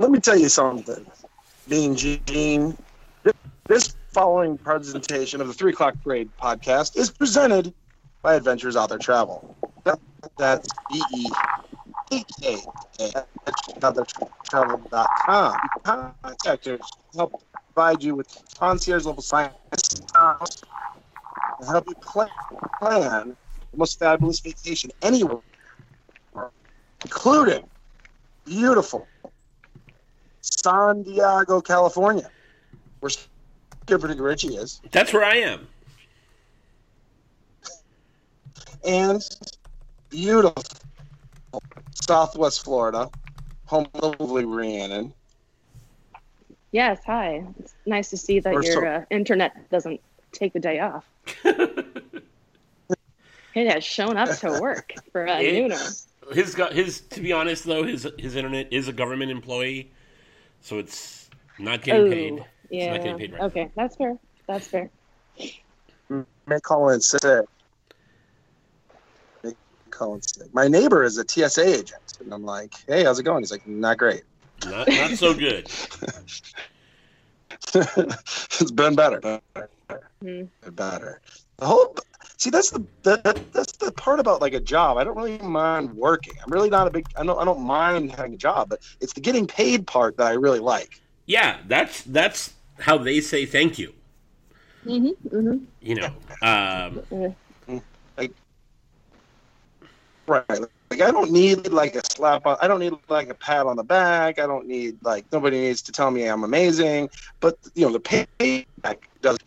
let me tell you something. Being Gene, this following presentation of the Three O'clock Parade podcast is presented by Adventures Out There Travel. That's B E A K travel.com. Contact us help provide you with concierge level science and help you plan the most fabulous vacation anywhere, including beautiful San Diego, California, where Skipper Richie is, That's where I am. and beautiful Southwest Florida, home of lovely Rhiannon. Yes, hi. It's nice to see that Or your so- uh, internet doesn't take the day off. it has shown up to work for a It- nooner. His his to be honest though, his his internet is a government employee, so it's not getting Oh, paid. It's yeah. not getting paid right. Okay, that's fair. That's fair. May call in sick. May call in sick. My neighbor is a TSA agent, and I'm like, "Hey, how's it going?" He's like, "Not great. Not not so good. it's been better, better, Hmm. better." The whole see that's the that, that's the part about like a job. I don't really mind working. I'm really not a big. I don't I don't mind having a job, but it's the getting paid part that I really like. Yeah, that's that's how they say thank you. Mm-hmm, mm-hmm. You know, um, Right. Like I don't need like a slap on. I don't need like a pat on the back. I don't need like nobody needs to tell me I'm amazing. But you know the payback does.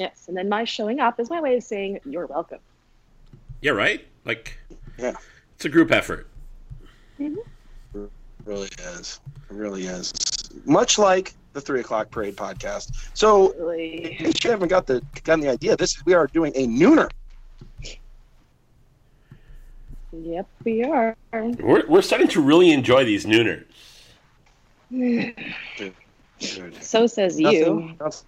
Yes, and then my showing up is my way of saying you're welcome. yeah, right. Like, Yeah. it's a group effort. Mm-hmm. really is. It really is. Much like the three o'clock parade podcast. So Really. in case you haven't got the gotten the idea, this we are doing a nooner. Yep, we are. We're we're starting to really enjoy these nooners. So says you. Nothing else.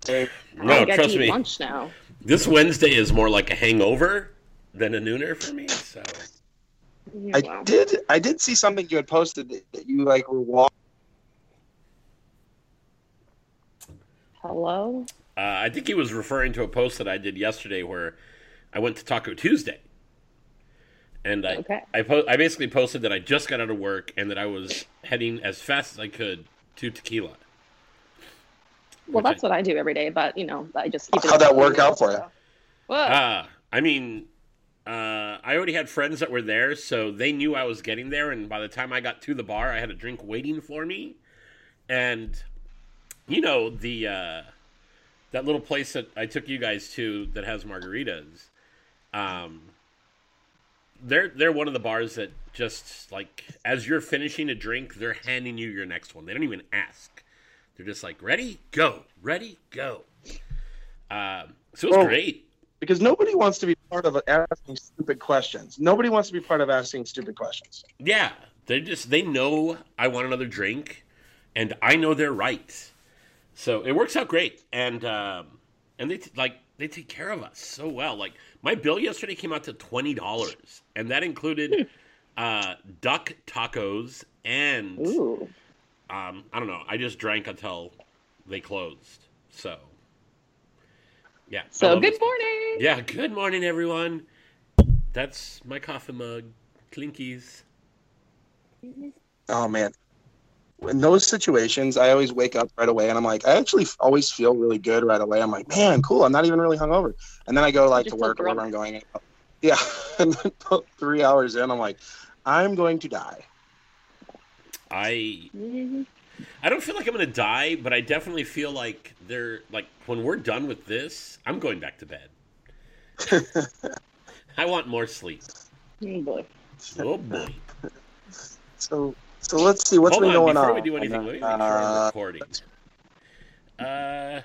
No, trust me. lunch now. This Wednesday is more like a hangover than a nooner for me. So Yeah, I well. did. I did see something you had posted that, that you like were walking. Hello? uh, I think he was referring to a post that I did yesterday where I went to Taco Tuesday, and I Okay. I, po- I basically posted that I just got out of work and that I was heading as fast as I could to Tequila. Well, Which I- that's what I do every day, but you know, I just keep it. How'd that work out for you? Whoa. Ah, I mean, uh, I already had friends that were there, so they knew I was getting there. And by the time I got to the bar, I had a drink waiting for me. And you know the uh, that little place that I took you guys to that has margaritas. Um, they're they're one of the bars that just like as you're finishing a drink, they're handing you your next one. They don't even ask. They're just like, ready, go, ready, go. Um, so it was Well, great. Because nobody wants to be part of asking stupid questions. Nobody wants to be part of asking stupid questions. Yeah, they just they know I want another drink, and I know they're right. So it works out great, and um, and they t- like they take care of us so well. Like my bill yesterday came out to twenty dollars, and that included uh, duck tacos and Ooh. Um, I don't know. I just drank until they closed. So yeah. So good this- morning. Yeah. Good morning, everyone. That's my coffee mug. Clinkies. Oh man. In those situations, I always wake up right away and I'm like, I actually always feel really good right away. I'm like, man, cool. I'm not even really hungover. And then I go like to work or wherever I'm going. Yeah. And then three hours in, I'm like, I'm going to die. I. I don't feel like I'm gonna die, but I definitely feel like they're like when we're done with this, I'm going back to bed. I want more sleep. Oh, boy. Oh boy! So so let's see what's Hold been on, going before on. we do anything, let me make sure I'm Uh, recording. Uh,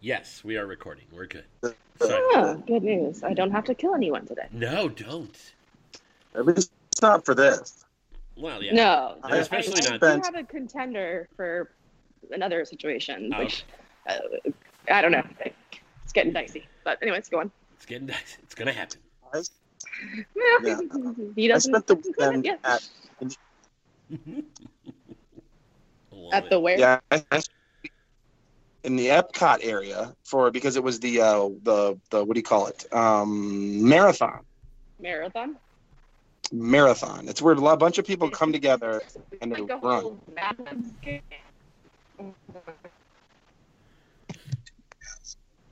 yes, we are recording. We're good. Sorry. Ah, good news. I don't have to kill anyone today. No, don't. at least it's not for this. Well, yeah. No, I- I- especially I, not- do have a contender for another situation, Oh. which uh, I don't know. It's getting dicey, but anyways, go on. It's getting dicey. It's gonna happen. I, Yeah. Yeah. he I doesn't. spent the doesn't claim it weekend yet. at At it. the where? Yeah, I- I- in the Epcot area for because it was the uh, the the what do you call it? Um, marathon. Marathon? Marathon. It's where a lot, bunch of people come together and they Like run. whole madness game.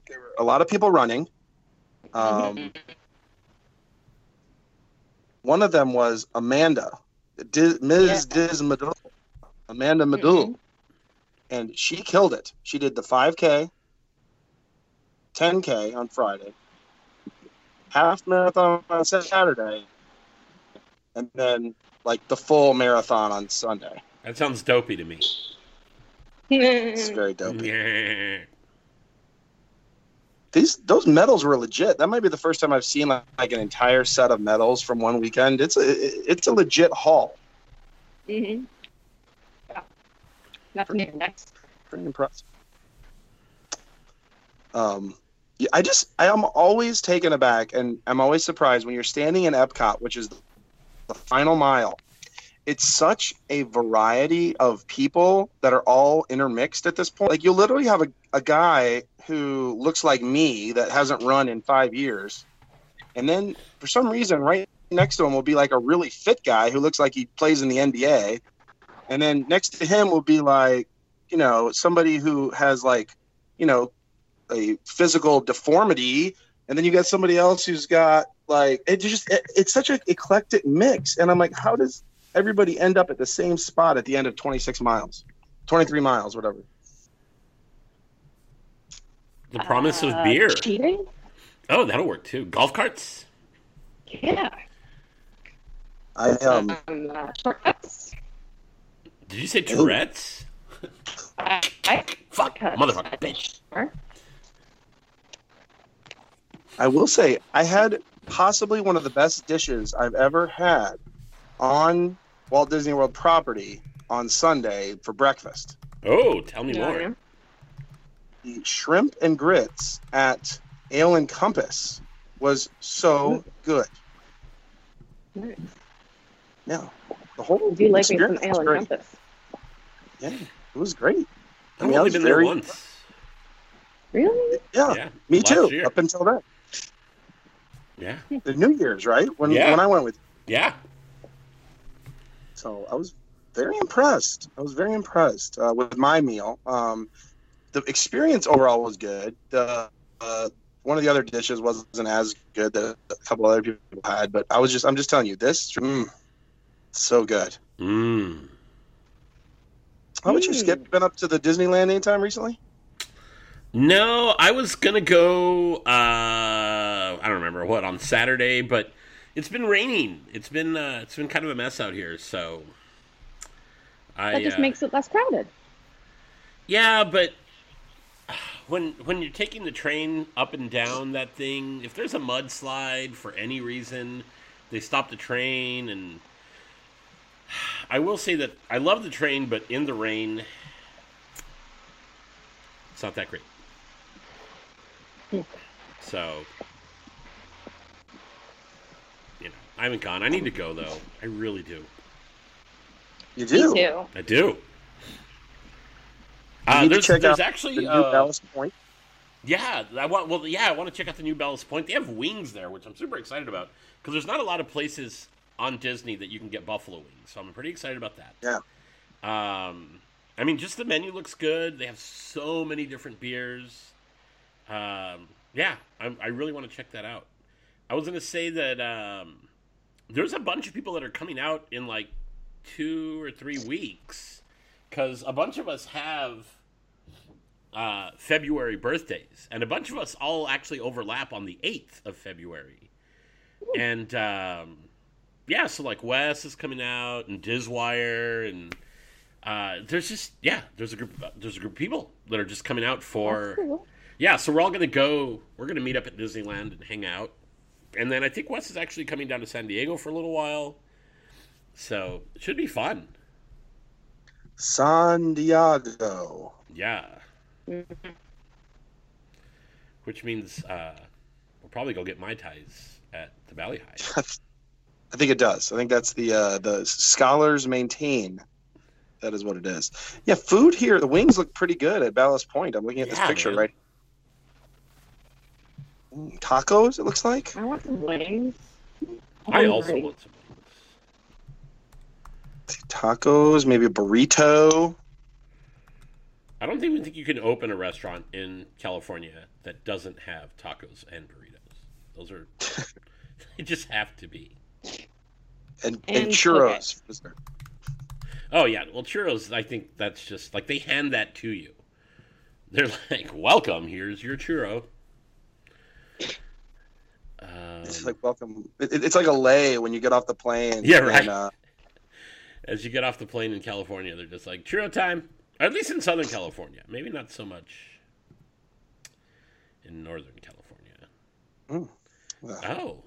There were a lot of people running. Um, Mm-hmm. one of them was Amanda, Diz, Ms. Diz Madul, Amanda Madul, Mhm. and she killed it. She did the 5K, 10K on Friday, half marathon on Saturday, and then like the full marathon on Sunday. That sounds dopey to me. It's very dopey. Yeah. These those medals were legit. That might be the first time I've seen like, like an entire set of medals from one weekend. It's a it's a legit haul. hmm Yeah. Nothing even next. Pretty impressive. Um, yeah, I just I am always taken aback, and I'm always surprised when you're standing in Epcot, which is the final mile. It's such a variety of people that are all intermixed at this point. Like you literally have a, a guy who looks like me that hasn't run in five years, and then for some reason, right next to him will be like a really fit guy who looks like he plays in the NBA, and then next to him will be like you know somebody who has like you know a physical deformity and then you got somebody else who's got like it just it, it's such an eclectic mix and i'm like how does everybody end up at the same spot at the end of 26 miles 23 miles whatever The promise of Uh, beer. Cheating? Oh, that'll work too. Golf carts? Yeah. i um Um, uh, shortcuts. Did you say Tourette's? I, I, Fuck, shortcuts. motherfucker, bitch. Sure. i will say i had possibly one of the best dishes i've ever had on walt disney world property on sunday for breakfast Oh, tell me Yeah, more. the shrimp and grits at Ale and Compass was so hmm. good. Nice. Yeah, the whole Do you like me some experience was ale and great. compass? Yeah, it was great. I I've mean, only been very- there once. Really? Yeah, Yeah, me last too. year. Up until then, Yeah, the New Year's, right? When Yeah. when I went with, yeah. so I was very impressed. I was very impressed uh, with my meal. Um, the experience overall was good. The uh, one of the other dishes wasn't as good that a couple other people had, but I was just I'm just telling you this, mm, so good. Mm. How about you, Mm. Skip? Been up to the Disneyland anytime recently? No, I was gonna go. Uh, I don't remember what on Saturday, but it's been raining. It's been uh, it's been kind of a mess out here. So I That just uh, makes it less crowded. yeah, but when when you're taking the train up and down that thing, if there's a mudslide for any reason, they stop the train and. I will say that I love the train, but in the rain, it's not that great. So, you know, I haven't gone. I need to go though. I really do. You Me do. too. I do. You Uh, need to there's check there's out actually The new uh, Ballast Point. yeah, I want. Well, yeah, I want to check out the new Ballast Point. They have wings there, which I'm super excited about because there's not a lot of places on Disney that you can get buffalo wings. So I'm pretty excited about that. Yeah. Um, I mean, just the menu looks good. They have so many different beers. Um, yeah, I, I really want to check that out. I was gonna say that um, there's a bunch of people that are coming out in like two or three weeks because a bunch of us have uh, February birthdays, and a bunch of us all actually overlap on the 8th of February. And um, yeah, so like Wes is coming out, and Dizwire, and uh, there's just yeah, there's a group there's a group of people that are just coming out for cool. Yeah. So we're all gonna go. We're gonna meet up at Disneyland and hang out, and then I think Wes is actually coming down to San Diego for a little while. So it should be fun. San Diego. Yeah. Which means uh, we'll probably go get mai tais at the Bali Hai. I think it does. I think that's the uh, the scholars maintain. That is what it is. Yeah, food here. The wings look pretty good at Ballast Point. I'm looking at this picture man. right. Tacos. It looks like. I want some wings. I also Hungry. want some. Tacos. Maybe a burrito. I don't even think you can open a restaurant in California that doesn't have tacos and burritos. Those are they just have to be. And, and, And churros. Is there- Oh yeah, well churros. I think that's just like they hand that to you. They're like, "Welcome, here's your churro." Um, It's like welcome. It, it- it's like a lay when you get off the plane. Yeah, right. And, uh, as you get off the plane in California, they're just like churro time. Or at least in Southern California, maybe not so much in Northern California. uh, Oh,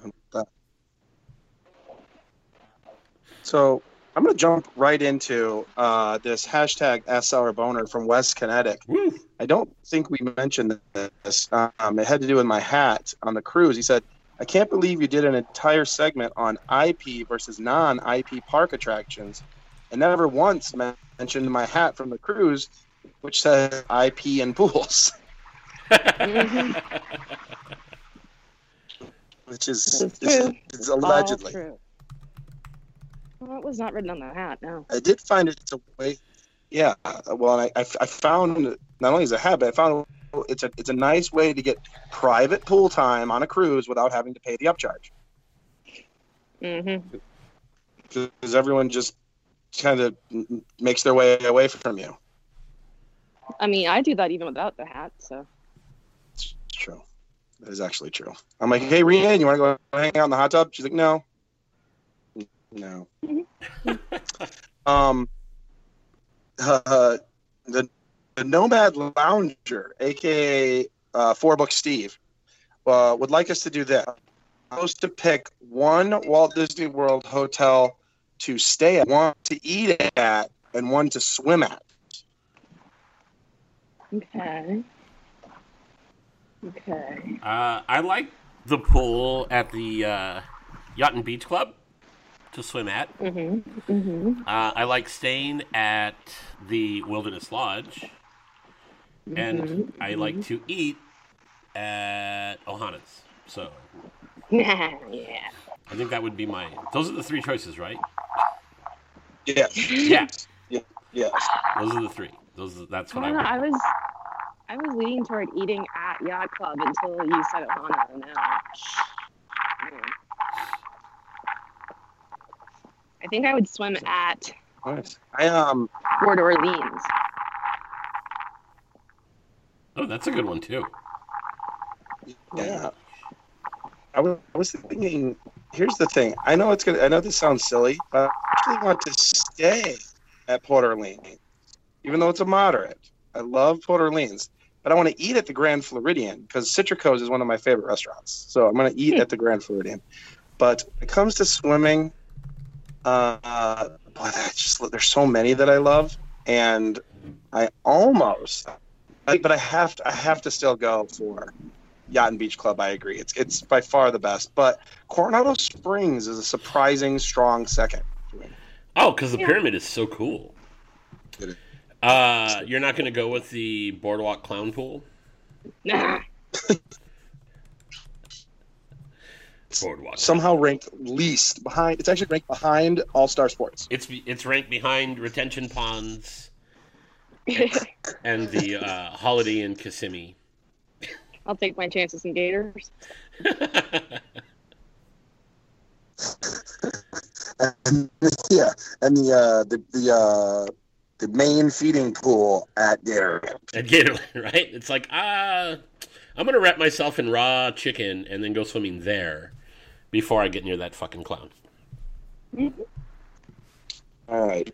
So I'm going to jump right into uh, this hashtag Sour Boner from West Kinetic. woo! I don't think we mentioned this. Um, it had to do with my hat on the cruise. He said, I can't believe you did an entire segment on IP versus non IP park attractions and never once mentioned my hat from the cruise, which says IP and pools, which is, is, is allegedly. Well, it was not written on the hat. No. I did find it's a way. Yeah, well, I, I, I found not only is a habit, I found it's a it's a nice way to get private pool time on a cruise without having to pay the upcharge Mm-hmm. because everyone just kind of makes their way away from you. I mean, I do that even without the hat. So. It's true. That is actually true. I'm like, hey, Rhiannon, you want to go hang out in the hot tub? She's like, no, no. um, uh, the the Nomad Lounger, aka uh, Four Book Steve, uh, would like us to do this. Supposed to pick one Walt Disney World hotel to stay at, one to eat at, and one to swim at. Okay. Okay. Uh, I like the pool at the uh, Yacht and Beach Club to swim at. Mm-hmm. Mm-hmm. Uh, I like staying at the Wilderness Lodge, and Mhm, I like to eat at Ohana's. So yeah. I think that would be my. Those are the three choices, right? Yeah, Yeah, yeah. those are the three. Those. That's I what I. don't know. I was, I was leaning toward eating at Yacht Club until you said Ohana. Now. I think I would swim at Nice. I um. Port Orleans. Oh, that's a good one too. Yeah. I was, I was thinking. Here's the thing. I know it's gonna. I know this sounds silly, but I actually want to stay at Port Orleans, even though it's a moderate. I love Port Orleans, but I want to eat at the Grand Floridian because Citrico's is one of my favorite restaurants. So I'm going to eat Hmm. at the Grand Floridian. But when it comes to swimming, uh, boy, that's just there's so many that I love, and I almost, I, but I have to, I have to still go for Yacht and Beach Club. I agree. It's it's by far the best. But Coronado Springs is a surprising strong second. Oh, because the Yeah. pyramid is so cool. Uh, you're not going to go with the boardwalk clown pool. Nah. Boardwalk. Somehow ranked least behind. It's actually ranked behind All Star Sports. It's it's ranked behind retention ponds and the uh, Holiday Inn Kissimmee. I'll take my chances in Gators. And, yeah, and the uh, the the uh, the main feeding pool at Gatorade. At Gatorland, right? It's like, ah, I'm gonna wrap myself in raw chicken and then go swimming there before I get near that fucking clown. All right,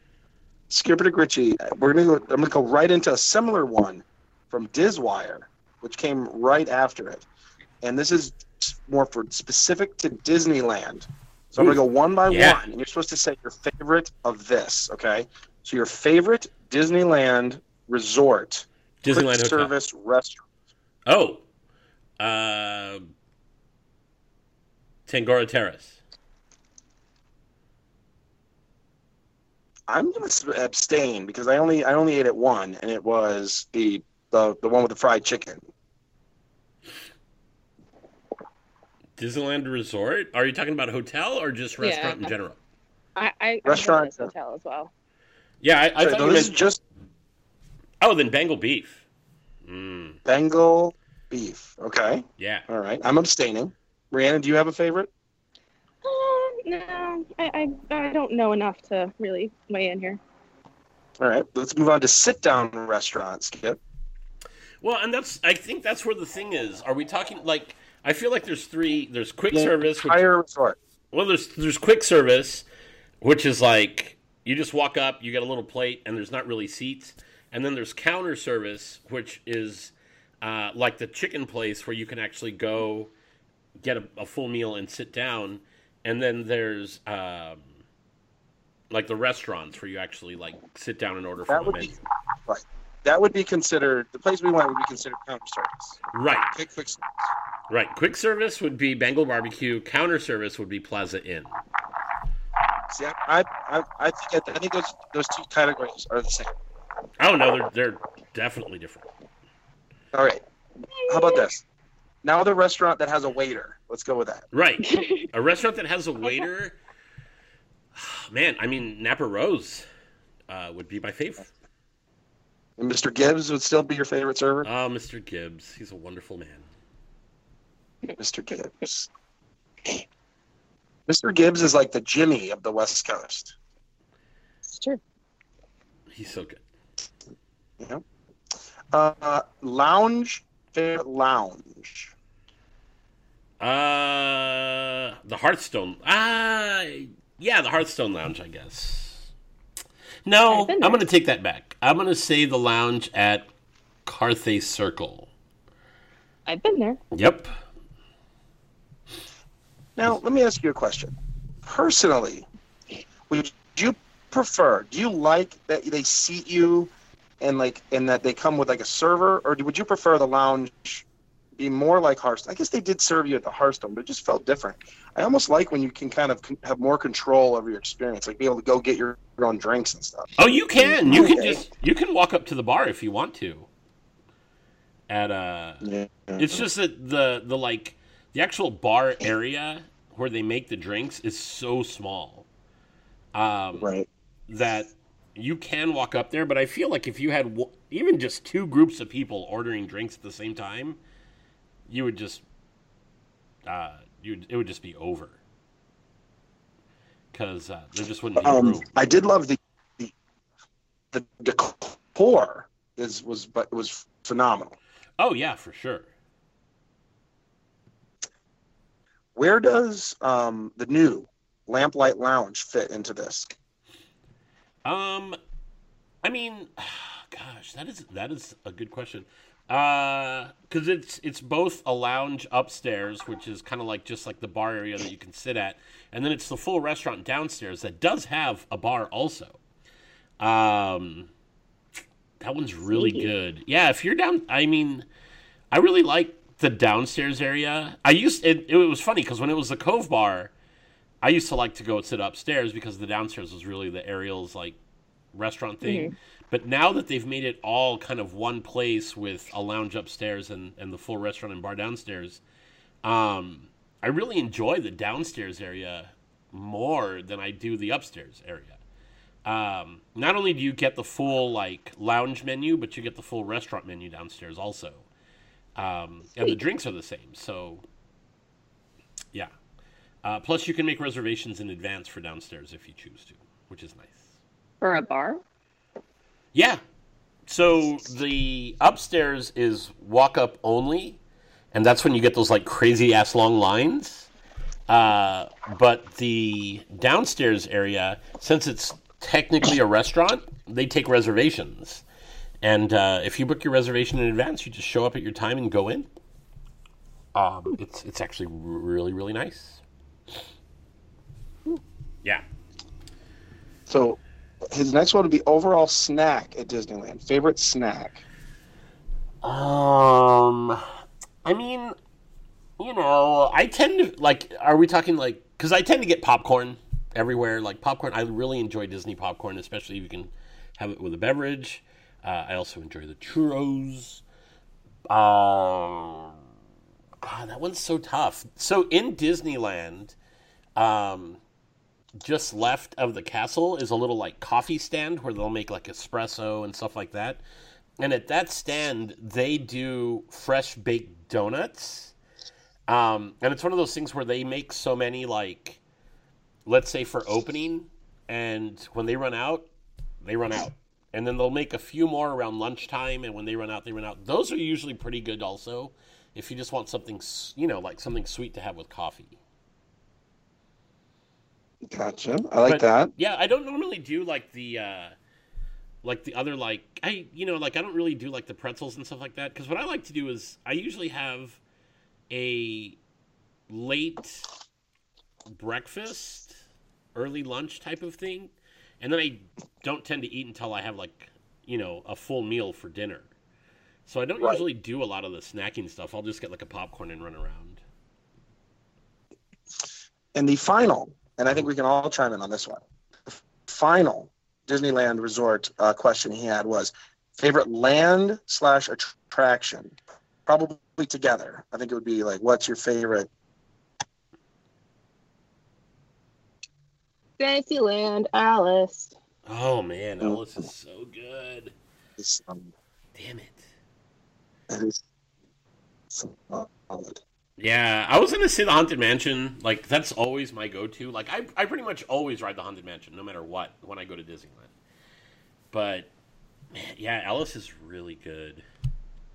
Skipper to Gritchy. We're gonna go. I'm gonna go right into a similar one from Dizwire, which came right after it, and this is more for specific to Disneyland. So I'm gonna go one by Yeah. one, and you're supposed to say your favorite of this. Okay, so your favorite Disneyland resort, Disneyland quick service restaurant. Oh, uh, Tangaroa Terrace. I'm going to abstain because I only I only ate at one, and it was the the the one with the fried chicken. Disneyland Resort? Are you talking about hotel or just restaurant Yeah. in general? I, I Restaurant. I hotel as well. Yeah, I, I Sorry, thought no, you this meant. just Oh, then Bengal beef. Mm, Bengal beef. Okay, yeah. all right. I'm abstaining. Brianna, do you have a favorite? No, I, I I don't know enough to really weigh in here. All right, let's move on to sit down restaurants. Skip. Well, and that's I think that's where the thing is. Are we talking like I feel like there's three there's quick Yeah, service which, Higher resort. well there's there's quick service which is like you just walk up, you get a little plate and there's not really seats. And then there's counter service which is uh, like the chicken place where you can actually go get a, a full meal and sit down. And then there's um, like the restaurants where you actually like sit down and order That from would be right. That would be considered the place we went would be considered counter service. Right. Quick, quick service. Right. Quick service would be Bengal barbecue. Counter service would be Plaza Inn. See, I, I, I think I think those those two categories are the same. Oh no, they're they're definitely different. All right. How about this? Now the restaurant that has a waiter. Let's go with that. Right. A restaurant that has a waiter. Man, I mean Napa Rose uh, would be my favorite. And Mr. Gibbs would still be your favorite server. Oh, Mr. Gibbs, he's a wonderful man. Mr. Gibbs. Mr. Gibbs is like the Jimmy of the West Coast. It's true. He's so good. You know. Uh, lounge. Favorite lounge. Uh, the Hearthstone. Ah, yeah, the Hearthstone Lounge, I guess. No, I've been I'm going to take that back. I'm going to say the lounge at Carthay Circle. I've been there. Yep. Now, let me ask you a question. Personally, would you prefer? Do you like that they seat you, and like, and that they come with like a server, or would you prefer the lounge be more like Hearthstone? I guess they did serve you at the Hearthstone, but it just felt different. I almost like when you can kind of have more control over your experience, like be able to go get your, own drinks and stuff. Oh, you can. You can just you can walk up to the bar if you want to. At uh Yeah. it's just that the the like the actual bar area where they make the drinks is so small. Um right. that you can walk up there, but I feel like if you had w- even just two groups of people ordering drinks at the same time, you would just uh you it would just be over. Cuz uh, there just wouldn't be Um, room. I did love the the the decor is was but it was phenomenal. Oh yeah, for sure. Where does um, the new Lamplight Lounge fit into this? Um, I mean, gosh, that is that is a good question. Uh, because it's it's both a lounge upstairs, which is kind of like just like the bar area that you can sit at, and then it's the full restaurant downstairs that does have a bar also. Um, that one's really Sweet. good. Yeah, if you're down, I mean, I really like the downstairs area. I used it. It was funny because when it was the Cove Bar, I used to like to go sit upstairs because the downstairs was really the Ariel's like restaurant thing. But now that they've made it all kind of one place with a lounge upstairs and, and the full restaurant and bar downstairs, um, I really enjoy the downstairs area more than I do the upstairs area. Um, not only do you get the full like lounge menu, but you get the full restaurant menu downstairs also, um, and the drinks are the same. So, yeah. Uh, plus, you can make reservations in advance for downstairs if you choose to, which is nice. For a bar? Yeah. So the upstairs is walk up only, and that's when you get those like crazy ass long lines. Uh, but the downstairs area, since it's technically a restaurant, they take reservations. And uh, if you book your reservation in advance, you just show up at your time and go in. Um, it's it's actually really really nice. Yeah. So his next one would be overall snack at Disneyland. Favorite snack? Um, I mean, you know, I tend to like. Are we talking like? Because I tend to get popcorn everywhere. Like popcorn, I really enjoy Disney popcorn, especially if you can have it with a beverage. Uh, I also enjoy the churros. Um, God, that one's so tough. So in Disneyland, um, just left of the castle is a little like coffee stand where they'll make like espresso and stuff like that. And at that stand, they do fresh baked donuts. Um, and it's one of those things where they make so many like let's say for opening, and when they run out, they run out. And then they'll make a few more around lunchtime, and when they run out, they run out. Those are usually pretty good, also, if you just want something, you know, like something sweet to have with coffee. Gotcha. I like But, that. Yeah, I don't normally do like the, uh, like the other like I, you know, like I don't really do like the pretzels and stuff like that. Because what I like to do is I usually have a late breakfast, early lunch type of thing, and then I don't tend to eat until I have like you know a full meal for dinner. So I don't Right. usually do a lot of the snacking stuff. I'll just get like a popcorn and run around. And the final, and I think we can all chime in on this one. The final Disneyland resort uh, question he had was favorite land slash attraction, probably together. I think it would be like, what's your favorite? Fantasyland, Alice. Oh man, Alice is so good. Um, Damn it. that is solid. Yeah, I was gonna say the Haunted Mansion. Like that's always my go-to. Like I, I pretty much always ride the Haunted Mansion, no matter what, when I go to Disneyland. But man, yeah, Alice is really good.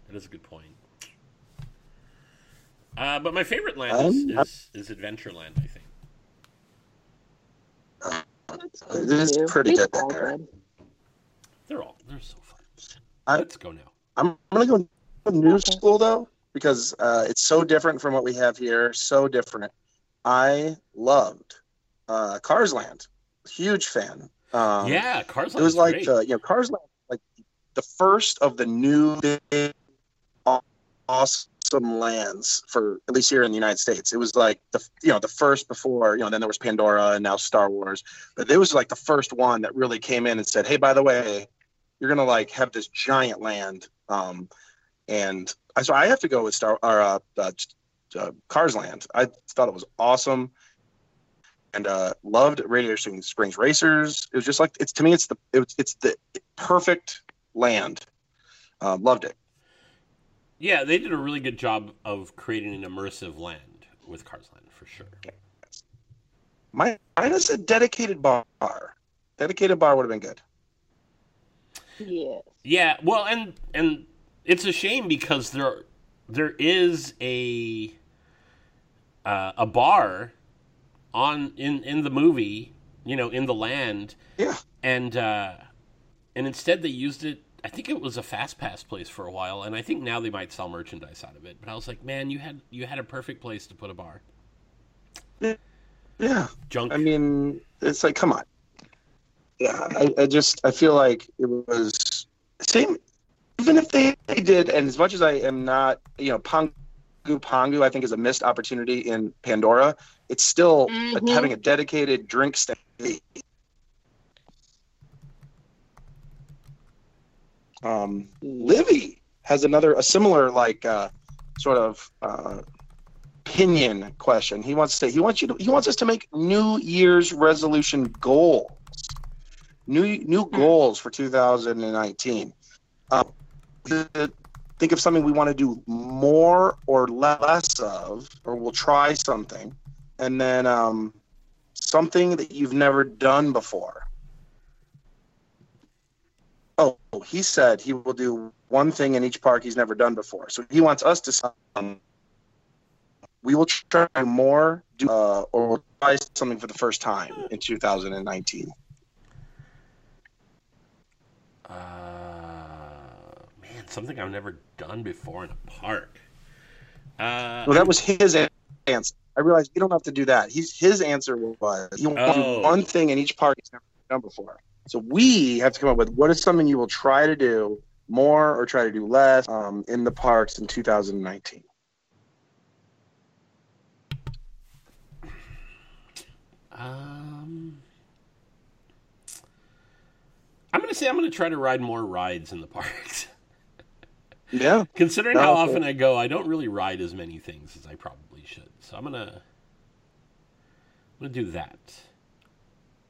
That is a good point. Uh, but my favorite land is, Um, is, is Adventureland. I think. That's It is pretty good there. They're all they're so fun. I- Let's go now. I'm gonna go new Okay. school though because uh, it's so different from what we have here. So different. I loved uh, Cars Land. Huge fan. Um, yeah, Cars. Land. it was like great. uh, you know Cars Land, like the first of the new awesome lands for at least here in the United States. It was like the you know the first before you know then there was Pandora and now Star Wars, but it was like the first one that really came in and said, hey, by the way, you're gonna like have this giant land. Um, and I so I have to go with Star or uh, uh, uh, Cars Land. I thought it was awesome and uh, loved Radiator Springs Racers. It was just like it's to me, it's the it's it's the perfect land. Uh, loved it. yeah, they did a really good job of creating an immersive land with Cars Land for sure. My minus a dedicated bar. Dedicated bar would have been good. Yes. Yeah, well, and and it's a shame because there there is a uh, a bar on in in the movie, you know, in the land, Yeah. and uh, and instead they used it. I think it was a fast pass place for a while, and I think now they might sell merchandise out of it. But I was like, man, you had you had a perfect place to put a bar. Yeah. Junk. I mean, it's like, come on. Yeah, I, I just I feel like it was same. Even if they, they did, and as much as I am not, you know, Pongu Pongu, I think is a missed opportunity in Pandora. It's still Mhm. having a dedicated drink stand. Um, Livy has another a similar like uh, sort of uh, opinion question. He wants to he wants you to he wants us to make New Year's resolution goals. New new goals for 2019. Uh, think of something we want to do more or less of, or we'll try something, and then um, something that you've never done before. Oh, he said he will do one thing in each park he's never done before. So he wants us to. Um, we will try more, do, uh, or we'll try something for the first time in 2019. Uh, something I've never done before in a park. Uh, Well, that was his answer. I realized you don't have to do that. He's his answer was wants to Oh. do one thing in each park he's never done before. So we have to come up with what is something you will try to do more or try to do less um, in the parks in 2019. uh, Um, I'm gonna say I'm gonna try to ride more rides in the parks. Yeah. Considering No, how okay. often I go, I don't really ride as many things as I probably should. So I'm gonna, I'm gonna do that.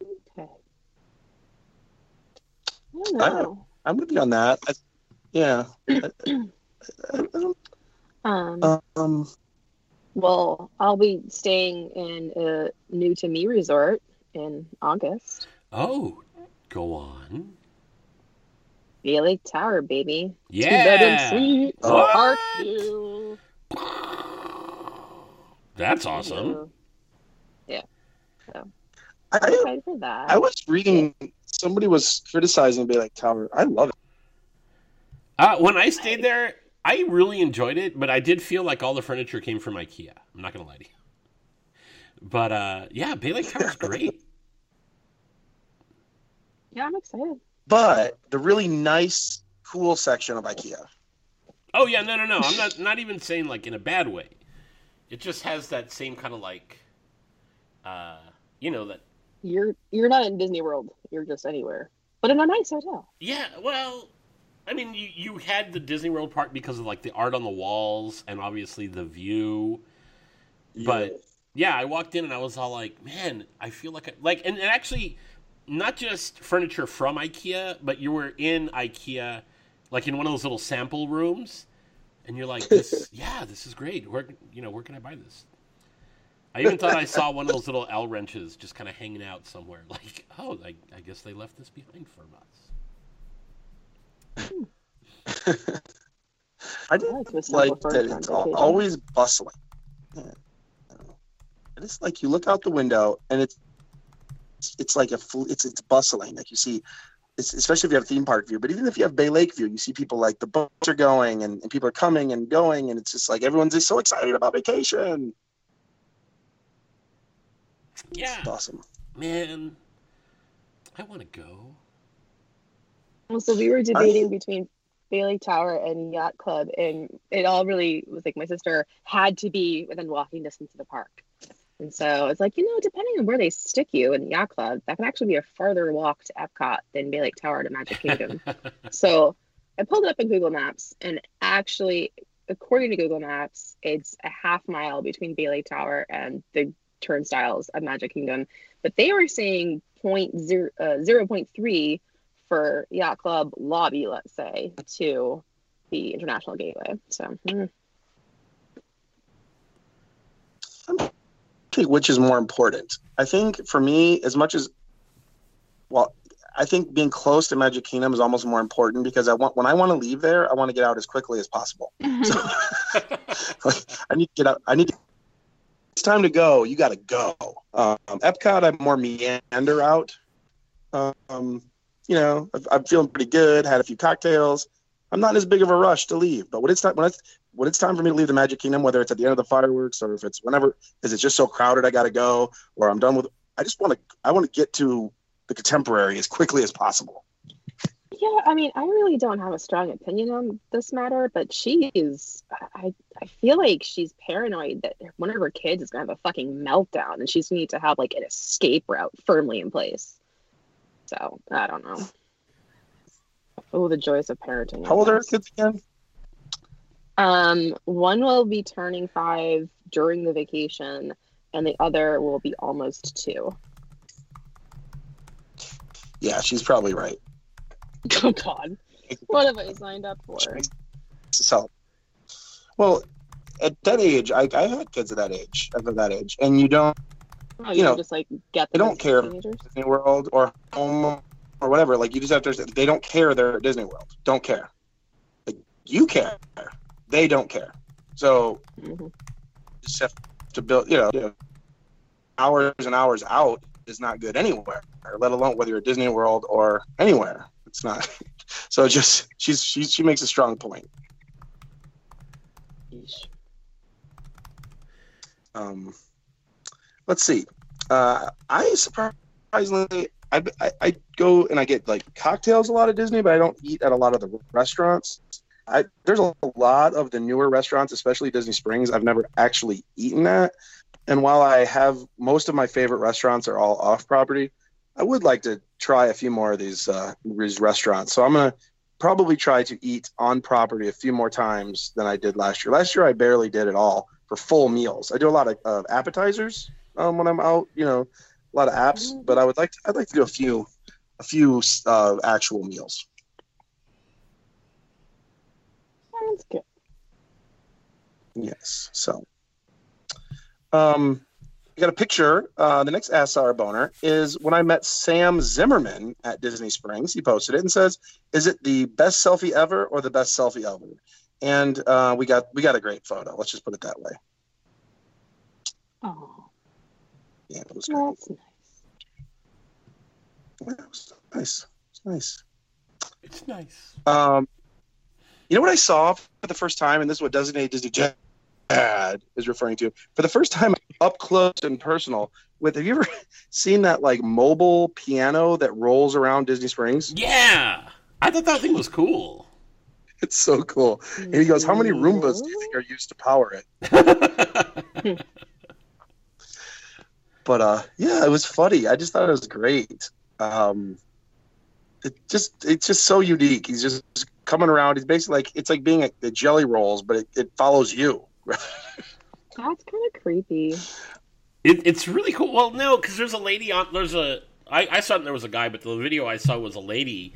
Okay. I don't I- know. I'm with you on that. I, yeah. I- I- I don't- Um, um, well, I'll be staying in a new to me resort in August. Oh, go on. Bay Lake Tower, baby. Yeah. Two bedroom suite. Oh. Park view. That's awesome. Yeah. So I, I'm excited for that. I was reading somebody was criticizing Bay Lake Tower. I love it. Uh, when I stayed there, I really enjoyed it, but I did feel like all the furniture came from IKEA. I'm not gonna lie to you. But uh, yeah, Bay Lake Tower's great. yeah, I'm excited. But the really nice, cool section of IKEA. Oh yeah, no, no, no. I'm not not even saying like in a bad way. It just has that same kind of like, uh, you know that. You're you're not in Disney World. You're just anywhere, but in a nice hotel. Yeah, well, I mean, you you had the Disney World part because of like the art on the walls and obviously the view. But yeah, I walked in and I was all like, man, I feel like I, like and, and actually not just furniture from IKEA, but you were in IKEA like in one of those little sample rooms and you're like, this yeah, this is great. Where you know, where can I buy this? I even thought I saw one of those little L wrenches just kind of hanging out somewhere. Like, oh, I, I guess they left this behind for us. I I did like to like that it's al- always bustling. Yeah. And It's like you look out the window and it's it's like a fl- it's it's bustling. Like you see, it's, especially if you have theme park view. But even if you have Bay Lake view, you see people like the boats are going and, and people are coming and going, and it's just like everyone's just so excited about vacation. Yeah, It's awesome. man, I want to go. Well, so we were debating between Bay Lake Tower and Yacht Club, and it all really was like my sister had to be within walking distance of the park. And so it's like, you know, depending on where they stick you in the Yacht Club, that can actually be a farther walk to Epcot than Bay Lake Tower to Magic Kingdom. so I pulled it up in Google Maps, and actually, according to Google Maps, it's a half mile between Bay Lake Tower and the turnstiles of Magic Kingdom. But they were saying point zero, uh, 0.3 for Yacht Club lobby, let's say, to the International Gateway. So, hmm. Think which is more important. I think for me, as much as well, I think being close to Magic Kingdom is almost more important because I want when I want to leave there, I want to get out as quickly as possible. So, I need to get out. I need to. It's time to go. You got to go. Um, Epcot, I'm more meander out. Um, you know, I'm- I'm feeling pretty good. Had a few cocktails. I'm not in as big of a rush to leave. But when it's time, when it's when it's time for me to leave the Magic Kingdom, whether it's at the end of the fireworks or if it's whenever, because it's just so crowded, I got to go, or I'm done with. I just want to. I want to get to the contemporary as quickly as possible. yeah, I mean, I really don't have a strong opinion on this matter, but she is, I, I feel like she's paranoid that one of her kids is to have a fucking meltdown and she's to need to have like an escape route firmly in place. So, I don't know. Oh, the joys of parenting. How old are her kids again? Um, one will be turning five during the vacation, and the other will be almost two. Yeah, she's probably right. Oh God, what have I signed up for? So, well, at that age, I, I had kids at that age, at that age, and you don't Oh, You you, know, just like get they don't care. teenagers? Disney World or home or whatever. Like you just have to. They don't care. They're at Disney World. Don't care. Like you care. They don't care. So Mhm. just have to build. You know, hours and hours out is not good anywhere. Let alone whether you're at Disney World or anywhere. It's not. So just she's she she makes a strong point. Um, let's see. Uh, I surprisingly, I, I, I go and I get like cocktails a lot at Disney, but I don't eat at a lot of the restaurants. I, there's a lot of the newer restaurants, especially Disney Springs, I've never actually eaten at, And while I have most of my favorite restaurants are all off property, I would like to try a few more of these uh, these restaurants. So I'm gonna probably try to eat on property a few more times than I did last year. Last year I barely did at all for full meals. I do a lot of uh, appetizers um, when I'm out, you know, a lot of apps. But I would like to, I'd like to do a few a few uh, actual meals. Sounds good. Yes. So, um, I got a picture. Uh, the next SR boner is when I met Sam Zimmerman at Disney Springs. He posted it and says, "Is it the best selfie ever or the best selfie ever?" And uh, we got we got a great photo. Let's just put it that way. Oh, Yeah, it was great. that's nice. Yeah, it was nice. It's nice. It's nice. Um, you know what I saw for the first time, and this is what Designated Disney Dad is referring to for the first time up close and personal. With have you ever seen that like mobile piano that rolls around Disney Springs? Yeah, I thought that thing was cool. It's so cool. And he goes, "How many Roombas do you think are used to power it?" But uh, yeah, it was funny. I just thought it was great. Um, it just it's just so unique. He's just coming around. He's basically like it's like being a, the jelly rolls, but it, it follows you. That's kind of creepy. It, it's really cool. Well, no, because there's a lady on. There's a. I, I saw there was a guy, but the video I saw was a lady,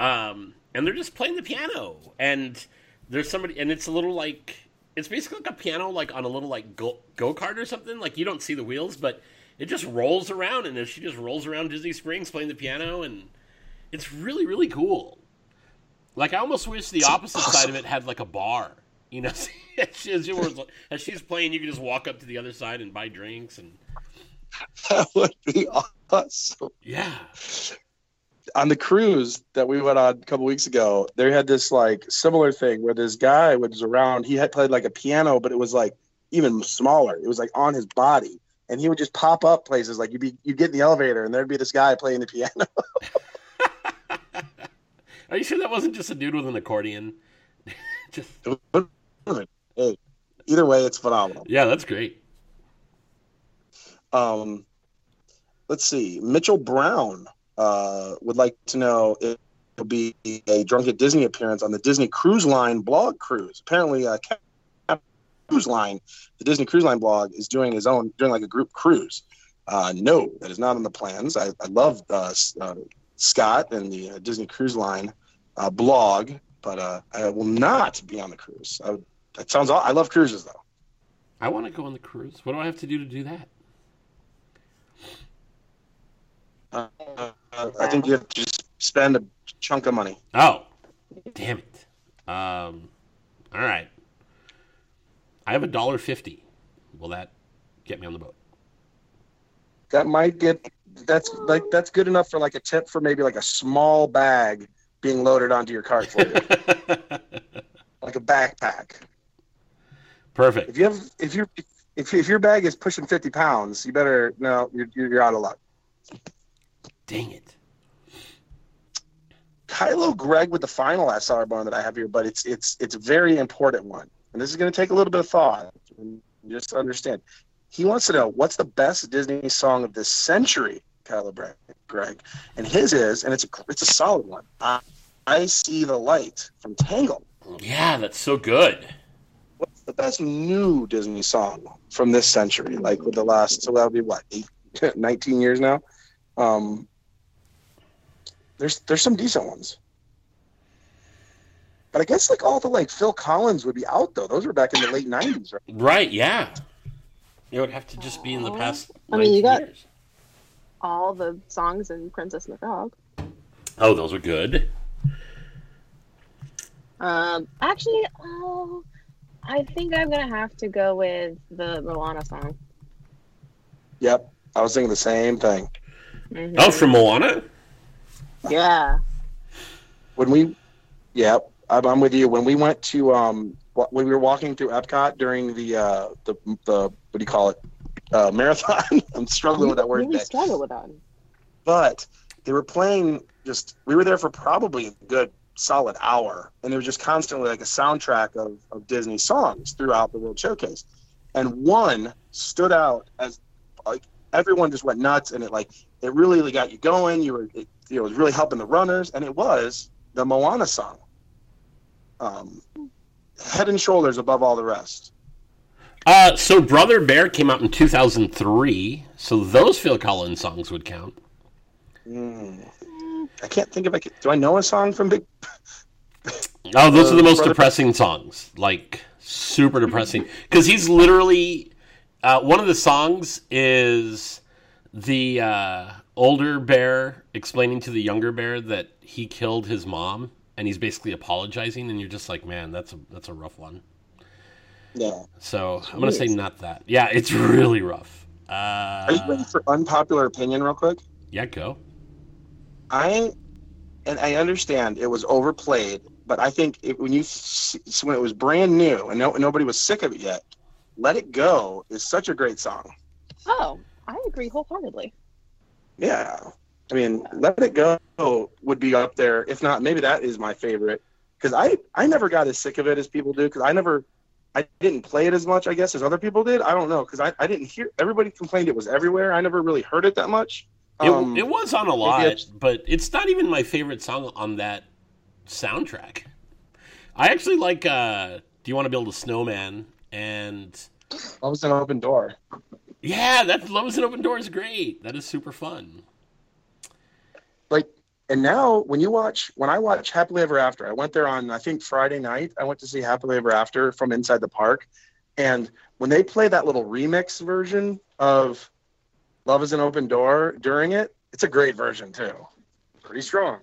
um, and they're just playing the piano, and there's somebody, and it's a little like it's basically like a piano, like on a little like go go kart or something. Like you don't see the wheels, but it just rolls around, and then she just rolls around Disney Springs playing the piano, and it's really really cool. Like I almost wish the opposite side of it had like a bar. You know, as, as, you were- as she's playing, you can just walk up to the other side and buy drinks, and that would be awesome. yeah. On the cruise that we went on a couple weeks ago, they had this like similar thing where this guy was around. He had played like a piano, but it was like even smaller. It was like on his body, and he would just pop up places. Like you'd be you would get in the elevator, and there'd be this guy playing the piano. Are you sure that wasn't just a dude with an accordion? just hey, either way, it's phenomenal. yeah, that's great. Um, let's see. Mitchell Brown uh, would like to know if it'll be a drunken Disney appearance on the Disney Cruise Line blog cruise. Apparently, uh, Cruise Line, the Disney Cruise Line blog, is doing his own, doing like a group cruise. Uh, no, that is not on the plans. I, I love uh, uh, Scott and the uh, Disney Cruise Line uh, blog, but uh, I will not be on the cruise. I that sounds. I love cruises though. I want to go on the cruise. What do I have to do to do that? Uh, I think you have to just spend a chunk of money. Oh, damn it. Um, all right. I have a dollar fifty. Will that get me on the boat? that might get that's like that's good enough for like a tip for maybe like a small bag being loaded onto your cart for you. Like a backpack. Perfect. if you have if you if, if your bag is pushing 50 pounds you better no you're, you're out of luck. Dang it. kylo greg with the final sr bone that i have here but it's it's it's a very important one. And this is going to take a little bit of thought just understand. He wants to know what's the best disney song of this century kylo Bre- greg and his is and it's a it's a solid one i, I see the light from Tangled. Yeah, that's so good. what's the best new disney song from this century like with the last so that would be what eight, 19 years now um there's there's some decent ones but i guess like all the like phil collins would be out though those were back in the late 90s right Right, yeah. It would have to just be in the Aw. past. I mean, you got- years. All the songs in Princess and the Frog. Oh, those are good. Um, actually, oh, I think I'm gonna have to go with the Moana song. yep i was thinking the same thing Mhm. Oh, from Moana? yeah. when we yep I'm, I'm with you when we went to um when we were walking through epcot during the uh the the what do you call it uh marathon i'm struggling with that word really struggle with that. but they were playing just we were there for probably a good solid hour and there was just constantly like a soundtrack of, of disney songs throughout the world showcase and one stood out as like everyone just went nuts, and it like it really got you going. You were it, you know, it was really helping the runners, and it was the Moana song. Um, head and shoulders above all the rest. Uh, so Brother Bear came out in 2003, so those Phil Collins songs would count. Mm. I can't think of I can. Do I know a song from Big? Oh, those Uh, are the most Brother- depressing songs, like super depressing. Because he's literally uh, one of the songs is the uh, older bear explaining to the younger bear that he killed his mom, and he's basically apologizing, and you're just like, man, that's a that's a rough one. Yeah. So I'm gonna say not that. Yeah, it's really rough. Uh, Are you ready for unpopular opinion, real quick? yeah, go. I and I understand it was overplayed, but I think it, when you s- s- when it was brand new and no, nobody was sick of it yet, "Let It Go" is such a great song. Oh, I agree wholeheartedly. Yeah, I mean, "Let It Go" would be up there. If not, maybe that is my favorite because I I never got as sick of it as people do because I never. I didn't play it as much, I guess, as other people did. I don't know because I, I didn't hear. Everybody complained it was everywhere. I never really heard it that much. It, Um, it was on a lot, it's- but it's not even my favorite song on that soundtrack. I actually like uh, "Do You Want to Build a Snowman?" and I was an open door. yeah, that "Love Is an Open Door" is great. That is super fun. And now when you watch when i watch happily ever after i went there on i think friday night i went to see happily ever after from inside the park and when they play that little remix version of love is an open door during it it's a great version too pretty strong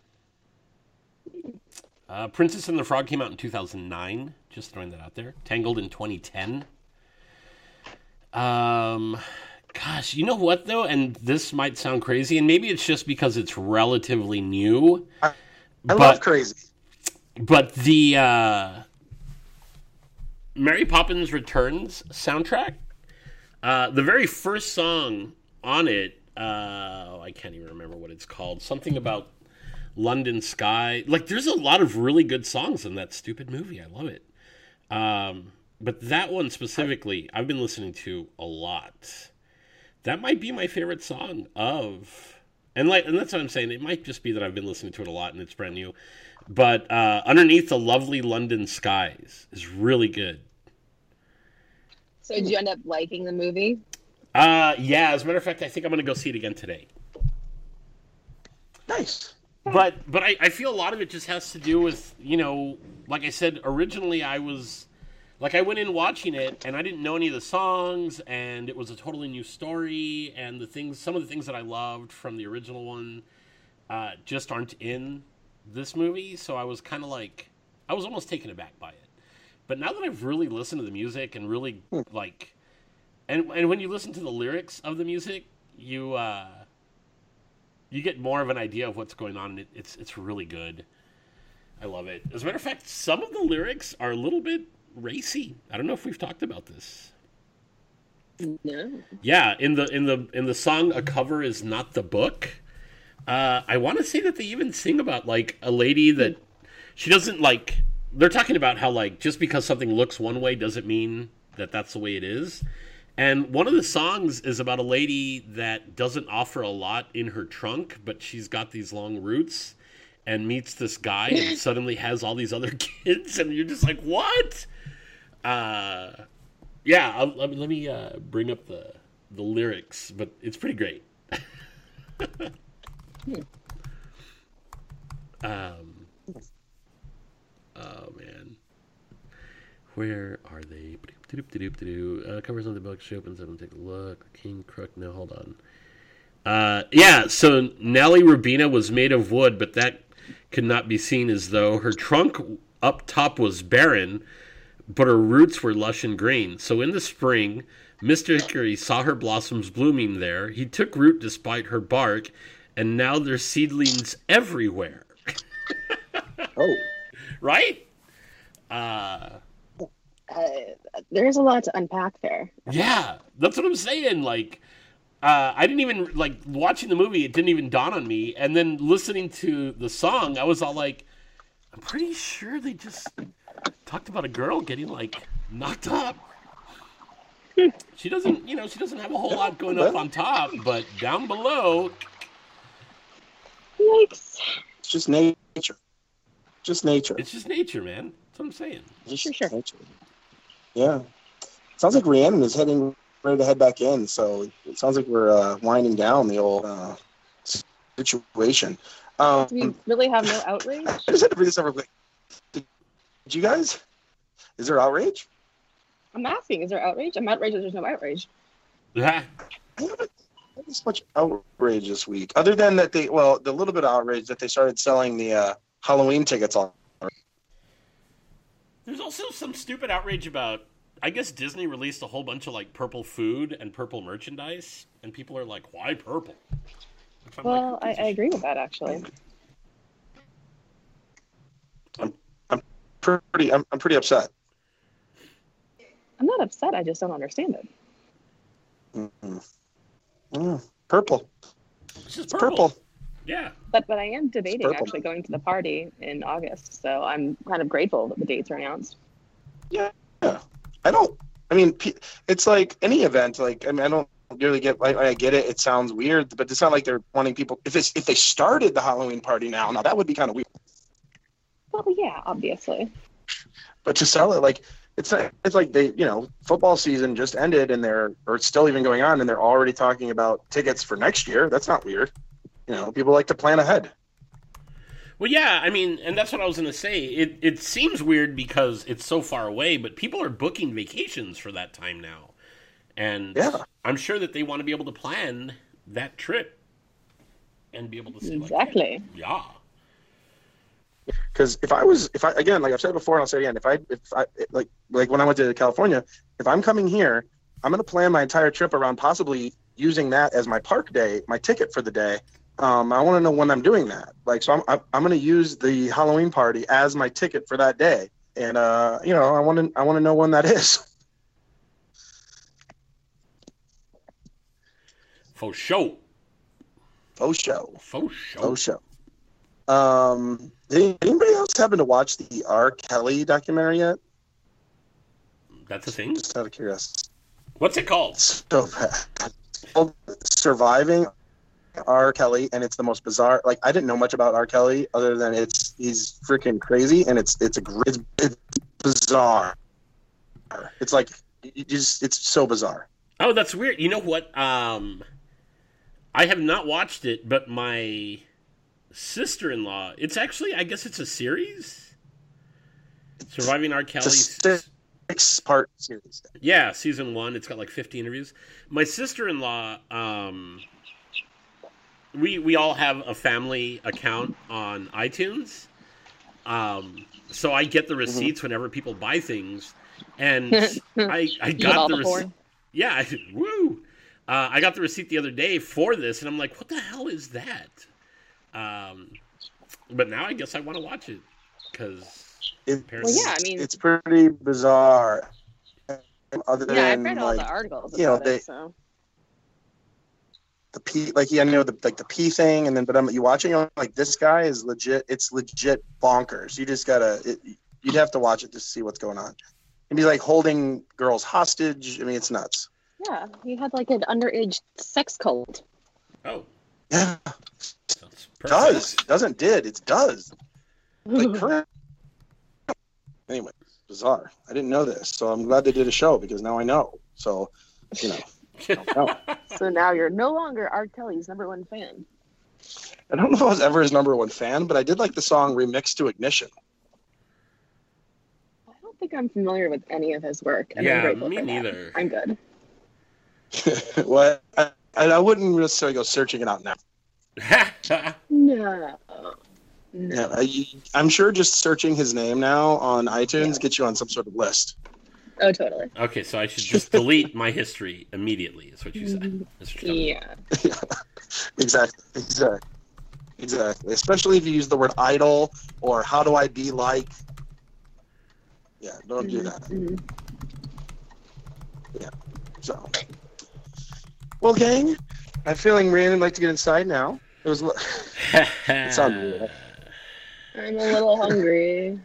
Uh, Princess and the Frog came out in 2009. Just throwing that out there. Tangled in 2010. Um, gosh, you know what though, and this might sound crazy, and maybe it's just because it's relatively new. i but, love crazy but the uh, Mary Poppins Returns soundtrack, uh, the very first song on it, uh, I can't even remember what it's called. Something about London Sky. Like, there's a lot of really good songs in that stupid movie. I love it. Um, but that one specifically, I've been listening to a lot. That might be my favorite song of, and like, and that's what I'm saying. It might just be that I've been listening to it a lot and it's brand new. But uh, underneath the lovely London skies is really good. So did you end up liking the movie? Uh, yeah. As a matter of fact, I think I'm gonna go see it again today. nice but but I, I feel a lot of it just has to do with you know like i said originally i was like i went in watching it and i didn't know any of the songs and it was a totally new story and the things some of the things that i loved from the original one uh, just aren't in this movie so i was kind of like i was almost taken aback by it but now that i've really listened to the music and really like and and when you listen to the lyrics of the music you uh you get more of an idea of what's going on. And it, it's it's really good. I love it. As a matter of fact, some of the lyrics are a little bit racy. I don't know if we've talked about this. No. Yeah, in the in the in the song "A Cover Is Not the Book," uh, I want to say that they even sing about like a lady that she doesn't like. They're talking about how like just because something looks one way doesn't mean that that's the way it is. And one of the songs is about a lady that doesn't offer a lot in her trunk, but she's got these long roots and meets this guy and suddenly has all these other kids, and you're just like, what? Uh, yeah, I'll, let me, let me uh, bring up the the lyrics, but it's pretty great. um, oh man, where are they? Uh, covers on the book. She opens up and take a look. King Crook. No, hold on. Uh, yeah, so Nellie Rubina was made of wood, but that could not be seen as though her trunk up top was barren, but her roots were lush and green. So in the spring, Mr. Hickory saw her blossoms blooming there. He took root despite her bark, and now there's seedlings everywhere. oh Right? Uh, Uh, there's a lot to unpack there. yeah, that's what I'm saying. Like, uh, I didn't even like watching the movie. It didn't even dawn on me, and then listening to the song, I was all like, "I'm pretty sure they just talked about a girl getting like knocked up." she doesn't, you know, she doesn't have a whole lot going up on top, but down below, Yikes. It's just nature. Just nature. it's just nature, man. That's what I'm saying. Just Sure, sure. nature. Yeah. Sounds like Rhiannon is heading ready to head back in. So it sounds like we're uh, winding down the old uh, situation. Um, Do we really have no outrage? I just had to bring this up real quick. Did, did you guys? Is there outrage? I'm asking, is there outrage? I'm outraged that there's no outrage. Yeah. I haven't had this much outrage this week, other than that they well, the little bit of outrage that they started selling the uh, Halloween tickets on. There's also some stupid outrage about. I guess Disney released a whole bunch of like purple food and purple merchandise, and people are like, "Why purple?" Which I'm like, Well, I, gives a I shit? agree with that actually. Pretty, I'm, I'm pretty upset. I'm not upset. I just don't understand it. Mhm. Mm, purple. It's just It's purple. purple. Yeah. But but I am debating actually going to the party in August. So I'm kind of grateful that the dates are announced. Yeah. I don't. I mean, it's like any event. Like, I mean, I don't really get. I, I get it. It sounds weird, but it's not like they're wanting people. If it's if they started the Halloween party now, now that would be kind of weird. Well, yeah, obviously. But to sell it, like it's not, it's like they, you know, football season just ended and they're or it's still even going on and they're already talking about tickets for next year. That's not weird. You know, people like to plan ahead. Well, yeah. I mean, and that's what I was gonna say. It it seems weird because it's so far away, but people are booking vacations for that time now, and Yeah. I'm sure that they want to be able to plan that trip and be able to see like, Exactly. yeah. Because if I was, if I again, like I've said before, and I'll say it again, if I, if I, like, like when I went to California, if I'm coming here, I'm going to plan my entire trip around possibly using that as my park day, my ticket for the day. Um, I want to know when I'm doing that. Like, so I'm, I'm, I'm going to use the Halloween party as my ticket for that day, and uh, you know, I want to, I want to know when that is. For show. For show, For show. For show. Um, did anybody else happen to watch the R. Kelly documentary yet? That's a thing. Just out of curiosity. What's it called? so bad. It's called Surviving R. Kelly, and it's the most bizarre. Like I didn't know much about R. Kelly other than it's he's freaking crazy, and it's it's a it's, it's bizarre. It's like you just it's so bizarre. Oh, that's weird. You know what? Um, I have not watched it, but my sister-in-law. It's actually, I guess, it's a series. Surviving R. It's Kelly's. six part series. Yeah, season one. It's got like 50 interviews. My sister-in-law. Um, we we all have a family account on iTunes. Um, so I get the receipts whenever people buy things, and I I You got the the receipt. Yeah, I, woo! Uh, I got the receipt the other day for this, and I'm like, what the hell is that? Um, but now I guess I want to watch it because It's, Well, yeah, I mean- it's pretty bizarre. Other Yeah, I've than read all like the articles you know, about they- it. So the P, like yeah, I know the like the P thing, and then but I'm you watching it, like this guy is legit. It's legit bonkers. You just gotta. It, you'd have to watch it to see what's going on. And he's like holding girls hostage. I mean, it's nuts. yeah, he had like an underage sex cult. oh, Yeah, sounds it perfect. does doesn't did it does like current. Anyway, bizarre. I didn't know this, so I'm glad they did a show because now I know. So, you know, know. so now you're no longer R. Kelly's number one fan. I don't know if I was ever his number one fan, but I did like the song "Remix to Ignition." I don't think I'm familiar with any of his work. And I'm Yeah, me for that. neither. I'm good. well, I, I, I wouldn't necessarily go searching it out now. No. No. Yeah, I, I'm sure just searching his name now on iTunes Yeah. gets you on some sort of list. Oh, totally. okay, so I should just delete my history immediately. Is what you said. That's what you're telling me. Yeah. exactly, exactly, exactly. Especially if you use the word idol or how do I be like. Yeah, don't do that. Mhm. So, well, gang, I'm feeling Rhiannon like to get inside now. It was. It sounded weird. I'm a little hungry.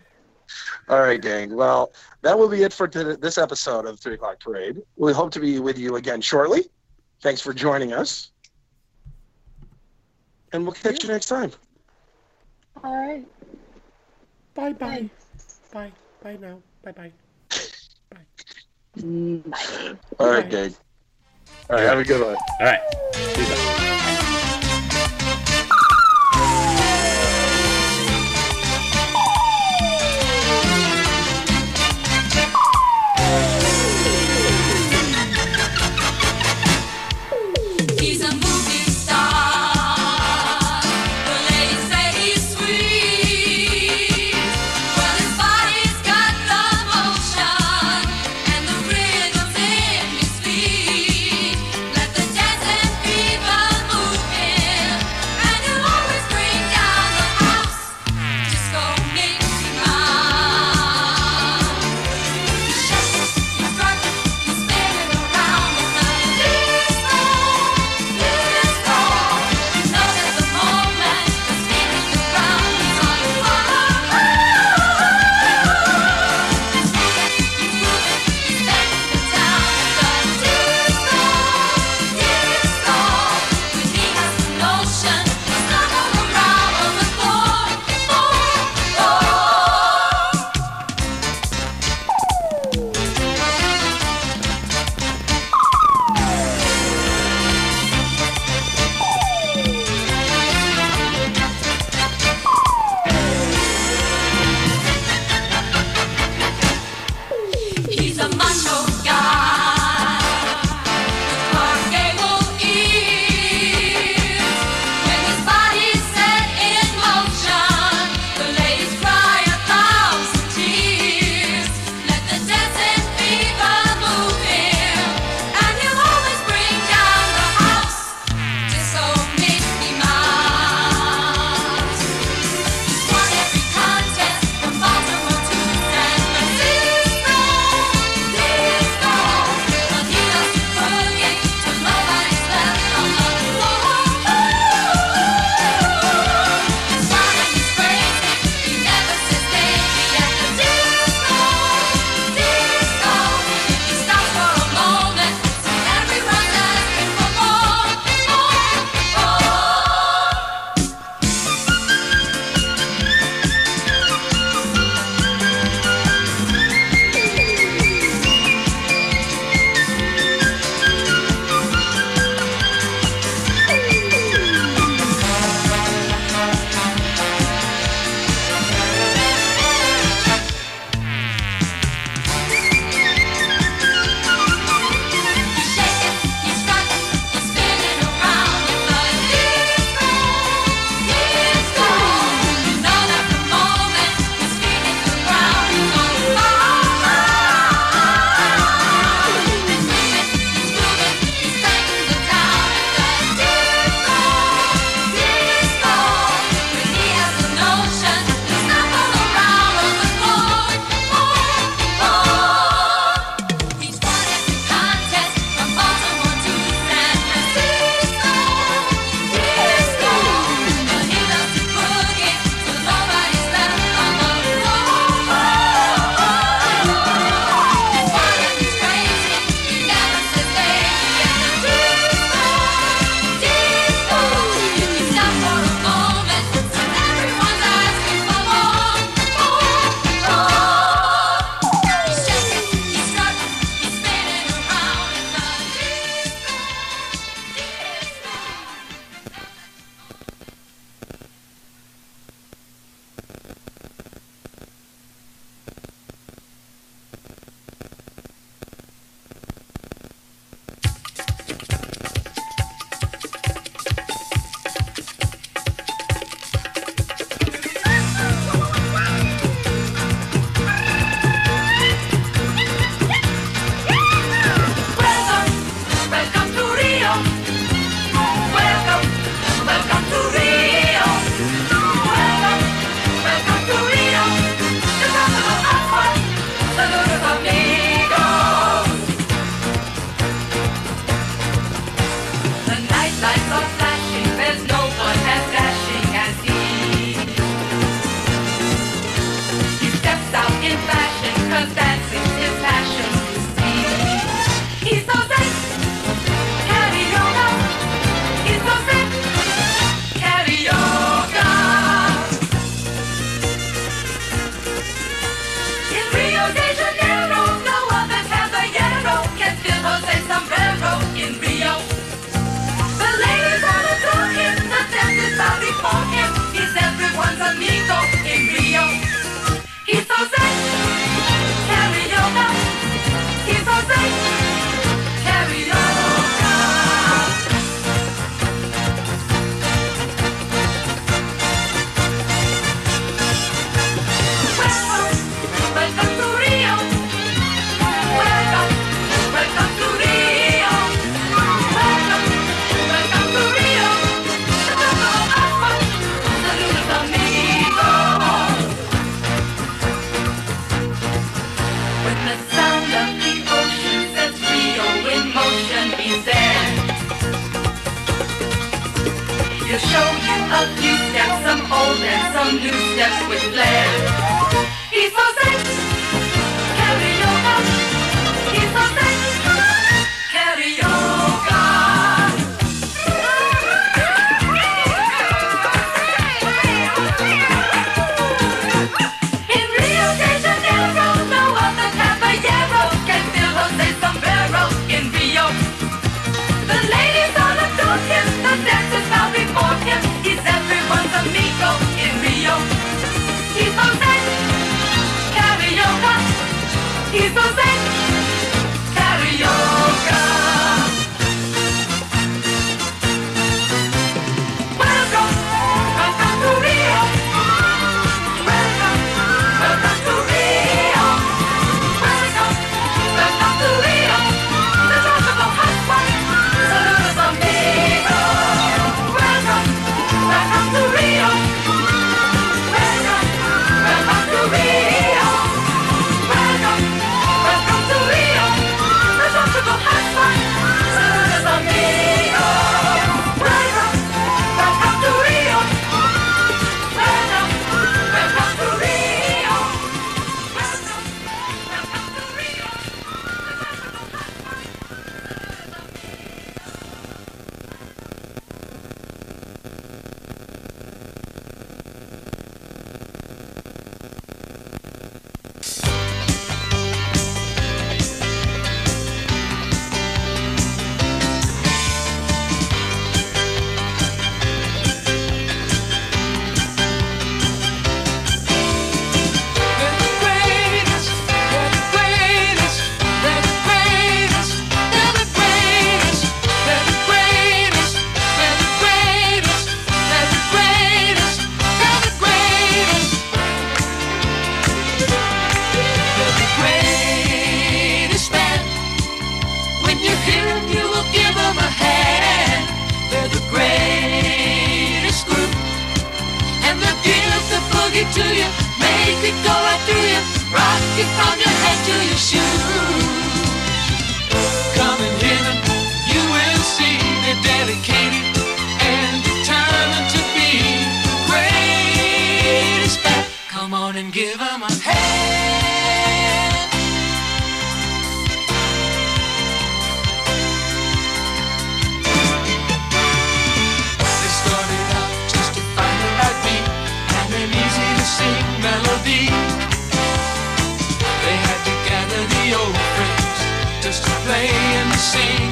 All right, gang. Well, that will be it for today, this episode of Three O'clock Parade. We hope to be with you again shortly. Thanks for joining us, and we'll catch you next time. All right. Bye bye. Bye. Bye now. Bye bye. Mm, Bye. All right, gang. All right, have a good one. All right. See you.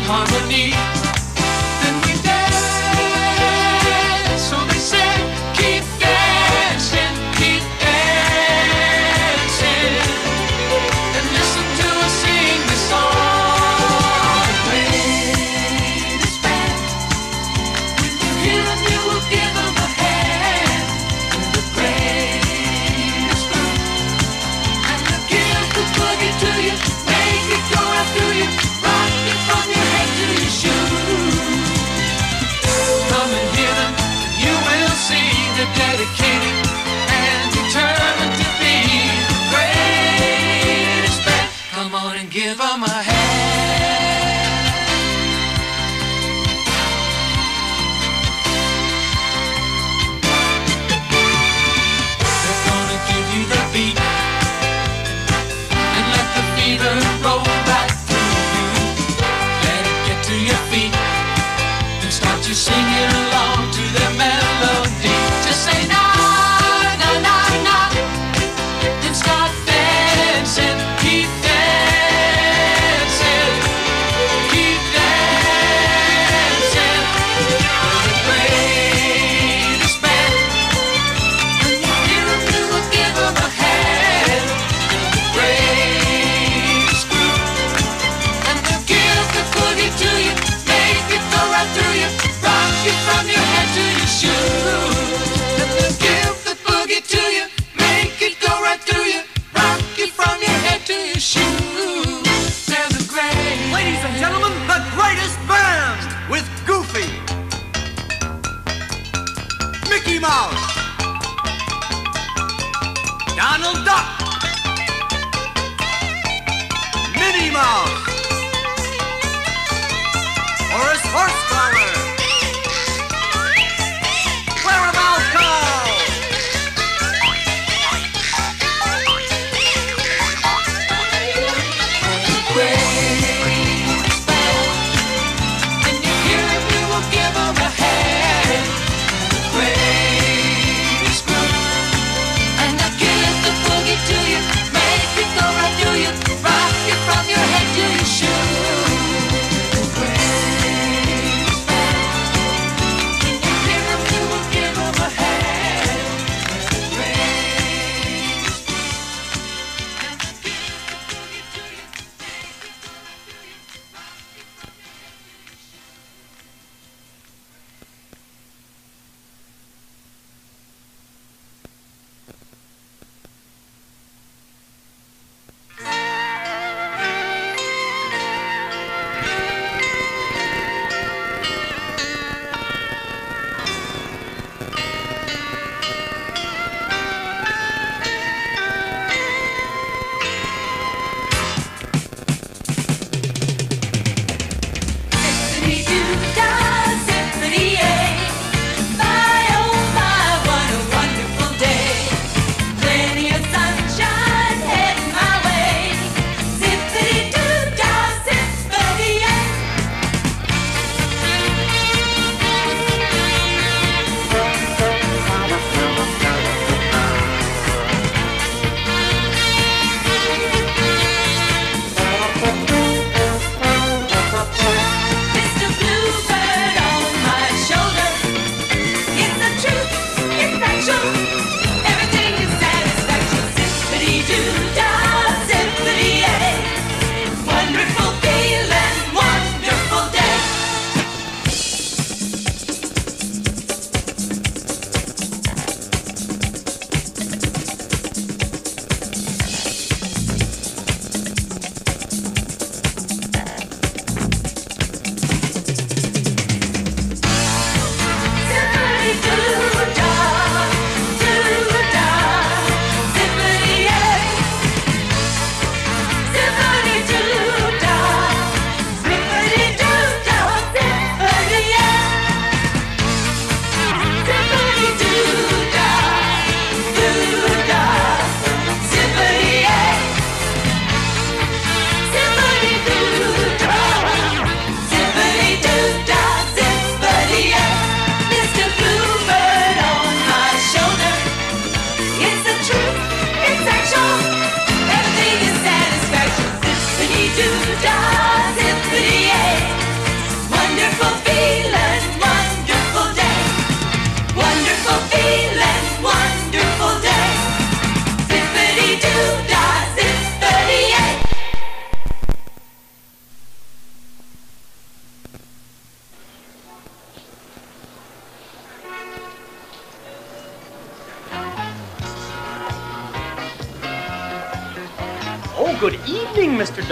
Harmony.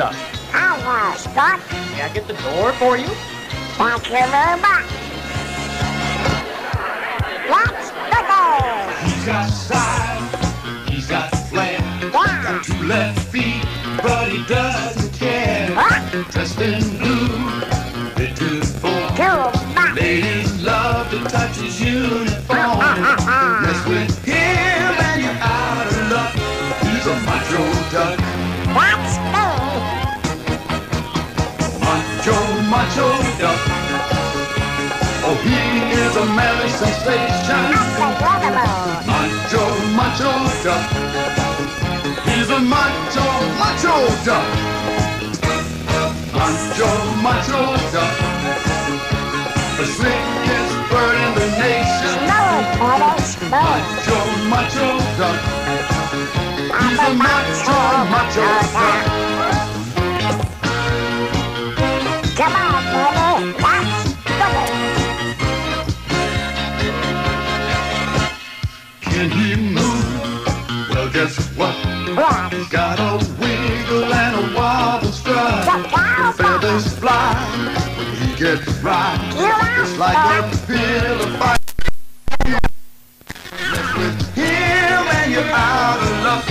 stuff. want Scott. May I get the door for you? Thank you very much. Let's go. He's got style. He's got flair. Yeah. Got two left feet, but he doesn't care. What? Dressed in blue, little form. Ladies love to touch his uniform. Mess with showed up. Oh, he is a merry sensation. Macho, macho duck. He's a macho, macho duck. Macho, macho duck. The slickest bird in the nation. Macho, macho duck. He's a macho, macho duck. and he moved. Well, guess what? He's got a wiggle and a wobble strut. Feathers fly when he gets right. It's like a pill of. Mess with him and you're out of luck.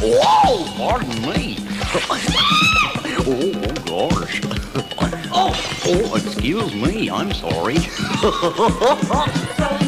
Whoa! Pardon me. Oh, oh, gosh. oh, oh, excuse me. I'm sorry.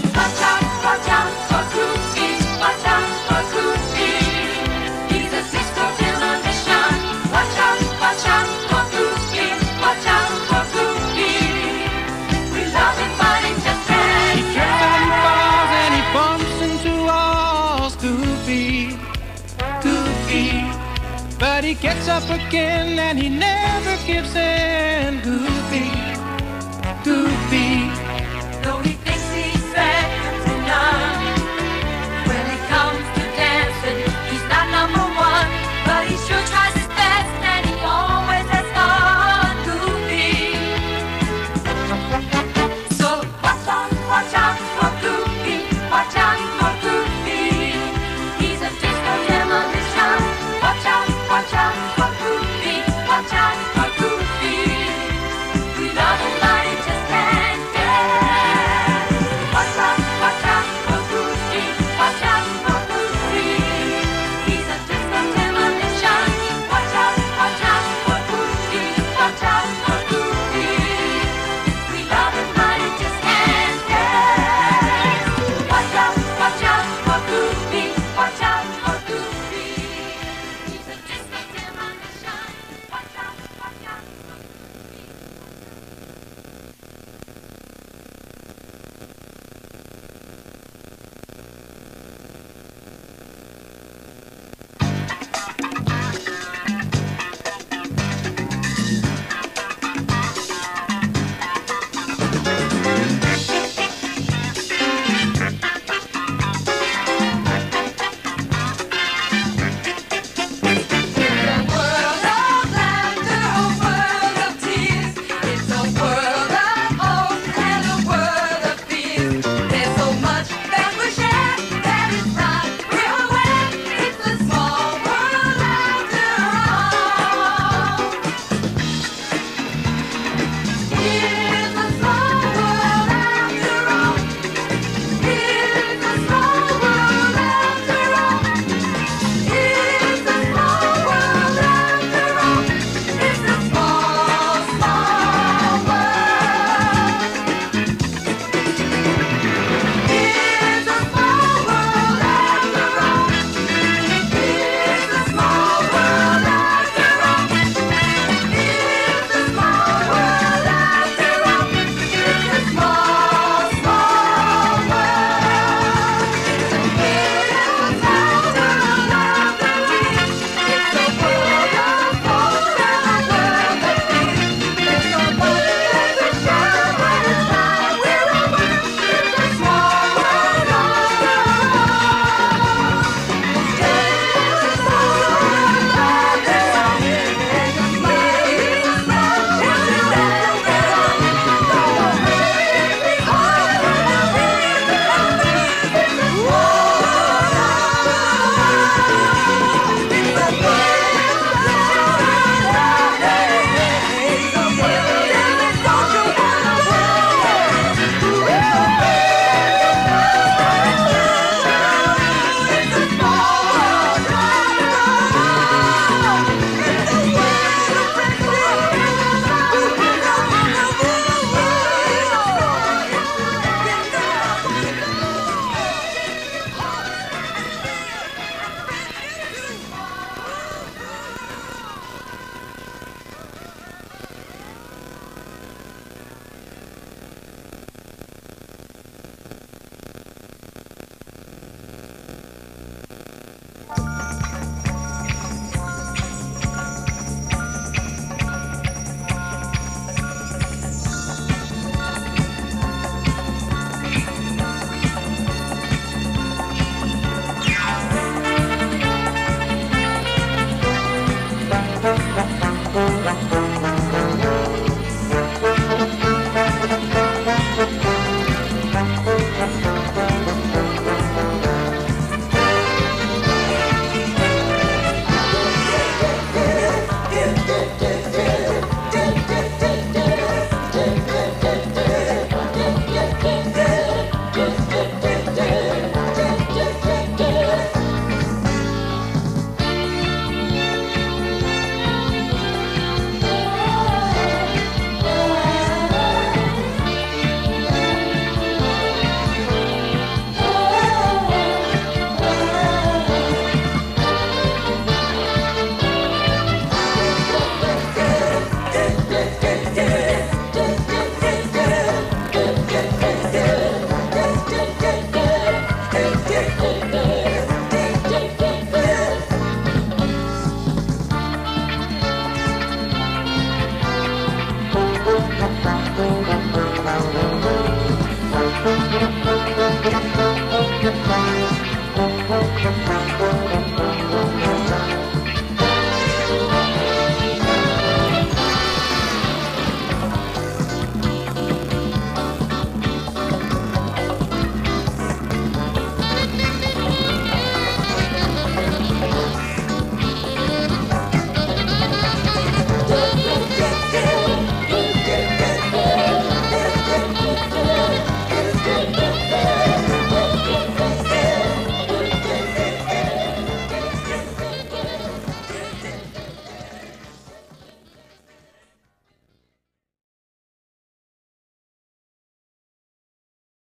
up again and he never gives in. Ooh.